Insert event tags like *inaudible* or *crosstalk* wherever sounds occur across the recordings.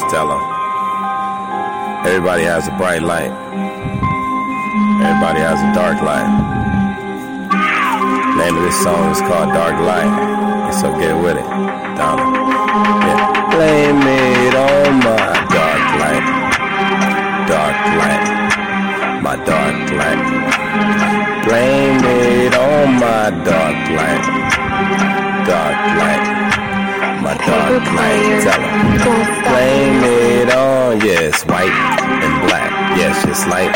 Just tell them. Everybody has a bright light. Everybody has a dark light. Name of this song is called Dark Light. So get with it. Donna. Yeah. Blame it on my dark light. Dark light. My dark light. Blame it on my dark light. Dark light. My dark light. Tell 'em. Blame it on, yes, white and black. Yes, just like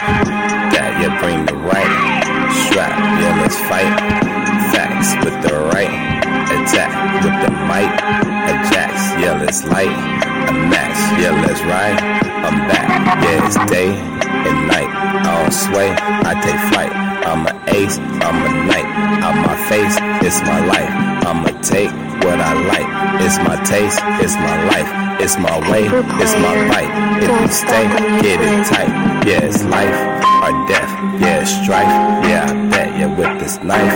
that. You bring the right strap. Yeah, let's fight. Facts with the right attack. With the might attacks. Yeah, let's light a match. Yeah, let's ride. I'm back. Yeah, it's day and night. I don't sway. I take flight. I'm an ace. I'm a knight. Out my face. It's my life. I'ma take what I like. It's my taste. It's my life. It's my way, it's my right. If you stay, get it tight. Yeah, it's life or death. Yeah, it's strife. Yeah, I bet. Yeah, with this knife,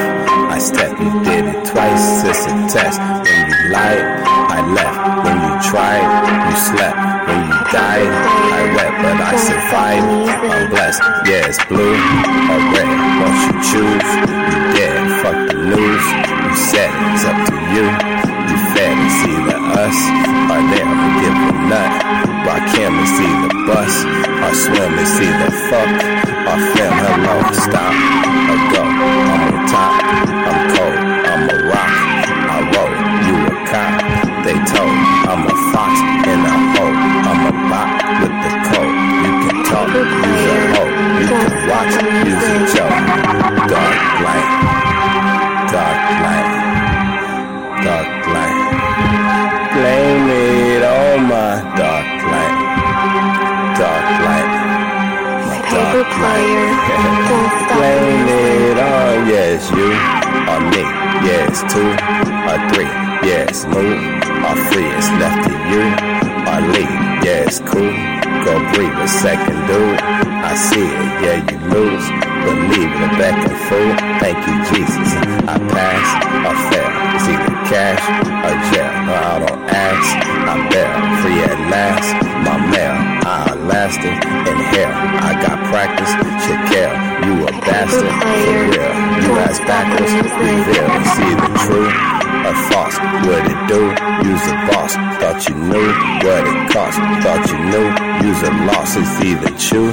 I step. You did it twice. It's a test. When you lied, I left. When you tried, you slept. When you died, I wept, but I survived. I'm blessed. Yeah, it's blue or red. Once you choose, you us or them. Give a nut. Him and see the bus. Or swim and see the fuck. Or film. Hello, stop yes, you or me. Yes, two or three. Yes, move or free. It's left to you or leave. Yes, cool. Go breathe a second, dude. I see it, yeah, you lose. Believe it, back and forth. Thank you, Jesus. I pass or fail. It's either cash or jail. No, I don't ask. I'm there, free at last. My mail, I lasted in hell. I got practice, care. You a bastard, ass backwards, reveal. See the truth A false. What it do? Use a boss. Thought you knew what it cost. Thought you knew. Use a loss. It's either chew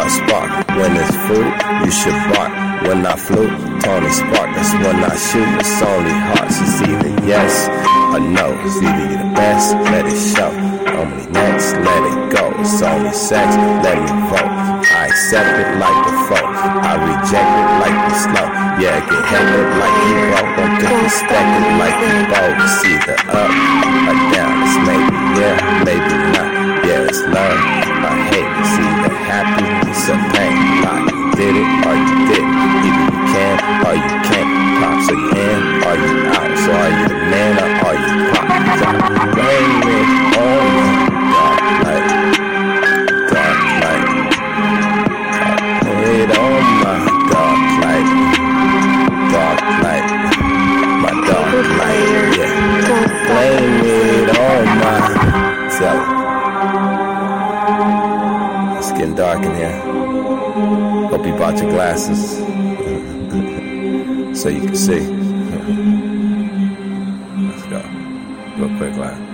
or spark. When it's fruit, you should bark. When I flew, Tony Stark. That's when I shoot. It's only hearts. It's either yes or no. It's you the best, let it show. Only next, let it go. It's only sex, let me vote. I accept it like the foe. I reject it like the slow. Yeah, get heckled like you broke. Don't get respected like you both. See the up dark in here. Hope you brought your glasses *laughs* so you can see. *laughs* Let's go. Real quick, line.